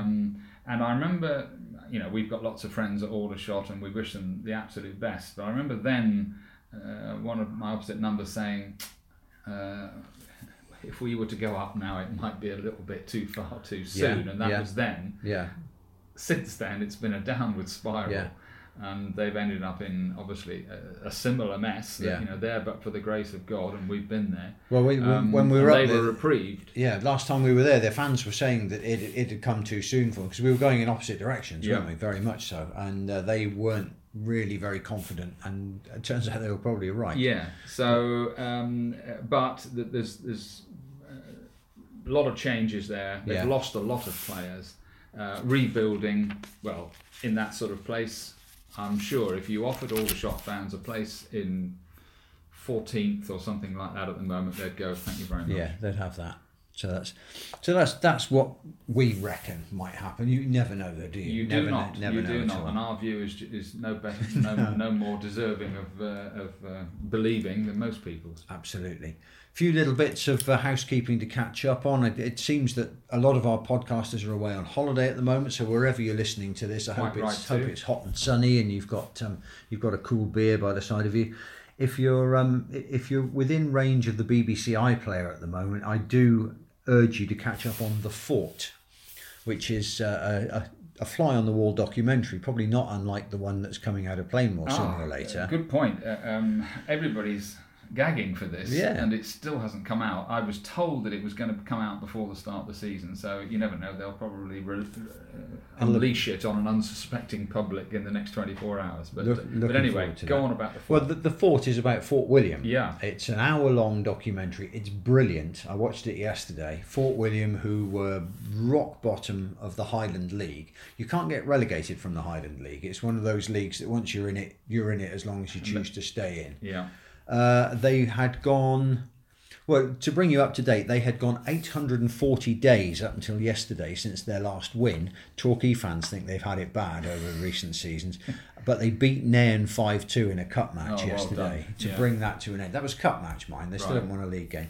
Um, And I remember, you know, we've got lots of friends at Aldershot and we wish them the absolute best. But I remember then uh, one of my opposite numbers saying, uh, if we were to go up now, it might be a little bit too far too soon. Yeah, And that yeah. was then. yeah, Since then, it's been a downward spiral. Yeah. And they've ended up in obviously a, a similar mess. That, Yeah. You know, there but for the grace of God, and we've been there. Well, we, Um, when we were they up there, were reprieved. yeah, last time we were there, their fans were saying that it, it had come too soon for them because we were going in opposite directions, weren't we? Very much so, and uh, they weren't really very confident, and it turns out they were probably right. Yeah. So, um, uh, but there's there's a lot of changes there. They've Yeah. lost a lot of players. Uh, rebuilding, well, in that sort of place, I'm sure if you offered Aldershot fans a place in 14th or something like that at the moment, they'd go, "Thank you very much." Yeah, they'd have that. So that's so that's that's what we reckon might happen. You never know, though, do you? You never do know- not. never you know do not. And our view is is no better, (laughs) no, no more deserving of uh, of uh, believing than most people's. Absolutely. Few little bits of uh, housekeeping to catch up on. It, it seems that a lot of our podcasters are away on holiday at the moment, so wherever you're listening to this, I hope it's hope it's hot and sunny, and you've got um, you've got a cool beer by the side of you. If you're um, if you're within range of the BBC iPlayer at the moment, I do urge you to catch up on the Fort, which is uh, a, a fly on the wall documentary, probably not unlike the one that's coming out of Plainmoor sooner Ah, or later. Good point. Uh, um, everybody's gagging for this, Yeah. and it still hasn't come out. I was told that it was going to come out before the start of the season, so you never know. They'll probably re- uh, unleash it on an unsuspecting public in the next 24 hours. But, Look- uh, but anyway, go that. on about the. Fort. Well, the, the fort is about Fort William. Yeah. It's an hour long documentary. It's brilliant. I watched it yesterday. Fort William, who were rock bottom of the Highland League. You can't get relegated from the Highland League. It's one of those leagues that once you're in it, you're in it as long as you choose to stay in. yeah. Uh, they had gone. Well, to bring you up to date, they had gone 840 days up until yesterday since their last win. Torquay fans think they've had it bad over recent seasons, (laughs) but they beat Nairn 5 2 in a cup match Oh, yesterday done. to Yeah. bring that to an end. That was cup match, mind. They still Right. haven't won a league game.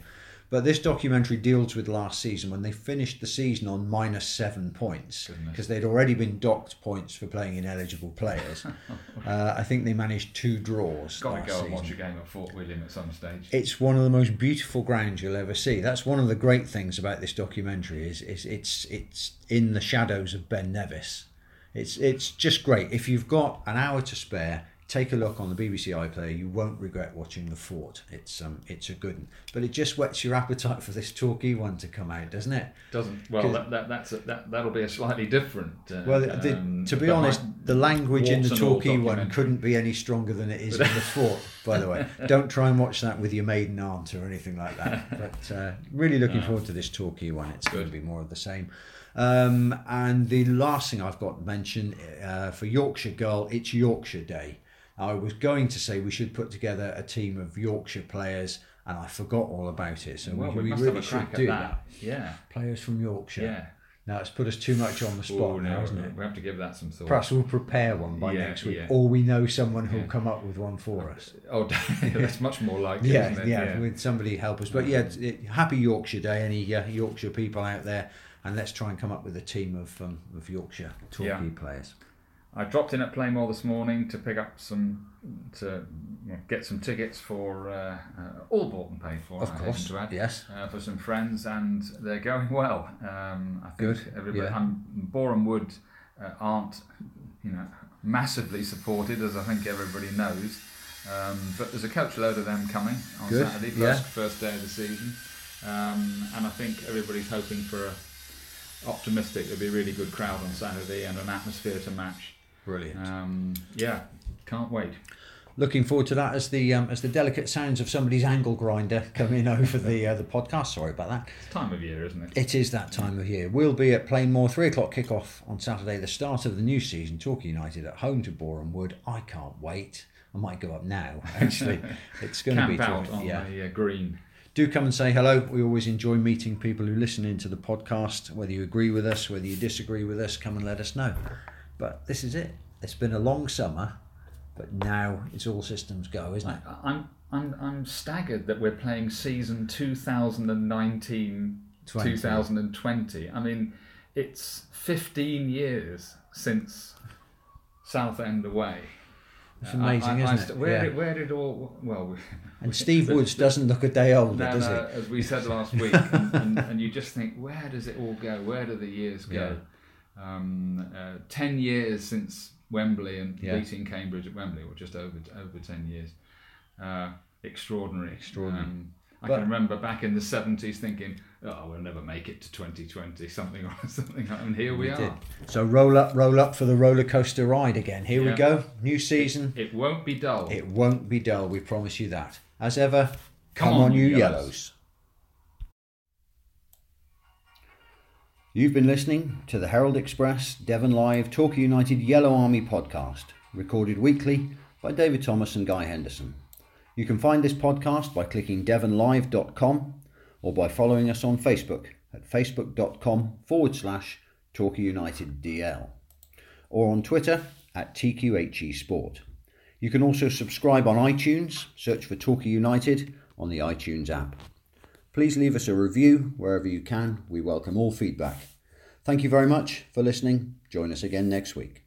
But this documentary deals with last season when they finished the season on minus seven points because they'd already been docked points for playing ineligible players. (laughs) uh, I think they managed two draws. Got to go and watch a game at Fort William at some stage. It's one of the most beautiful grounds you'll ever see. That's one of the great things about this documentary is, is it's it's in the shadows of Ben Nevis. It's it's just great. If you've got an hour to spare, take a look on the BBC iPlayer. You won't regret watching the Fort. It's um it's a good one. But it just whets your appetite for this Torquay one to come out, doesn't it? Doesn't well that, that that's a, that that'll be a slightly different. Uh, Well, the, um, to be honest, the language in the warts and all Torquay one couldn't be any stronger than it is in the Fort. By the way, (laughs) don't try and watch that with your maiden aunt or anything like that. (laughs) But uh, really looking forward to this Torquay one. It's going to be more of the same. Um, and the last thing I've got to mention uh, for Yorkshire Girl, it's Yorkshire Day. I was going to say we should put together a team of Yorkshire players, and I forgot all about it. So Well, we, we, we really should do at that. Yeah, Players from Yorkshire. yeah. Now it's put us too much on the spot Oh, now, no, isn't it? we have to give that some thought. Perhaps we'll prepare one by Yeah, next week, yeah. or we know someone who'll Yeah. come up with one for us. Oh, (laughs) that's much more likely. Yeah, isn't it? yeah, with somebody help us. But yeah, it, happy Yorkshire Day, any uh, Yorkshire people out there, and let's try and come up with a team of um, of Yorkshire Torquay Yeah. players. I dropped in at Plainmoor this morning to pick up some, to get some tickets for uh, uh, all bought and paid for. Of I course, to add, yes. uh, for some friends, and they're going well. Um, I think Good, Everybody, yeah. I'm, Boreham Wood uh, aren't, you know, massively supported, as I think everybody knows. Um, but there's a coach load of them coming on Good, Saturday, first, yeah. first day of the season, um, and I think everybody's hoping for a optimistic. There'll be a really good crowd on Saturday and an atmosphere to match. Brilliant. Um, yeah, can't wait. Looking forward to that as the um, as the delicate sounds of somebody's angle grinder (laughs) come in over the uh, the podcast. Sorry about that. It's time of year, isn't it? It is that time of year. We'll be at Plainmoor three o'clock kickoff on Saturday, the start of the new season. Torquay United at home to Boreham Wood. I can't wait. I might go up now. (laughs) Actually, (laughs) it's going to be out on yeah. the uh, green. Do come and say hello. We always enjoy meeting people who listen into the podcast. Whether you agree with us, whether you disagree with us, come and let us know. But this is it. It's been a long summer, but now it's all systems go, isn't it? I, I'm I'm I'm staggered that we're playing season 2019 Twenty. 2020. I mean, it's 15 years since Southend away. It's uh, amazing, I- I- I isn't it? Where Yeah. did where did all well? we- And Steve the- (laughs) Woods doesn't look a day older, No, does no, he? as we said last week, and, and, and you just think, where does it all go? Where do the years go? Um, uh, ten years since Wembley and Yeah. beating Cambridge at Wembley, or just over over ten years. Uh, extraordinary. Extraordinary. Um, I But- can remember back in the seventies thinking, "Oh, we'll never make it to 2020." Something or (laughs) something, and here we, We are. did. So roll up, roll up for the roller coaster ride again. Here we go. New season. It won't be dull. It won't be dull. We promise you that. As ever, come, Come on, on, you you yellows. yellows. You've been listening to the Herald Express Devon Live Torquay United Yellow Army podcast, recorded weekly by David Thomas and Guy Henderson. You can find this podcast by clicking devonlive.com or by following us on Facebook at facebook.com forward slash Torquay United DL or on Twitter at TQHE Sport. You can also subscribe on iTunes, search for Torquay United on the iTunes app. Please leave us a review wherever you can. We welcome all feedback. Thank you very much for listening. Join us again next week.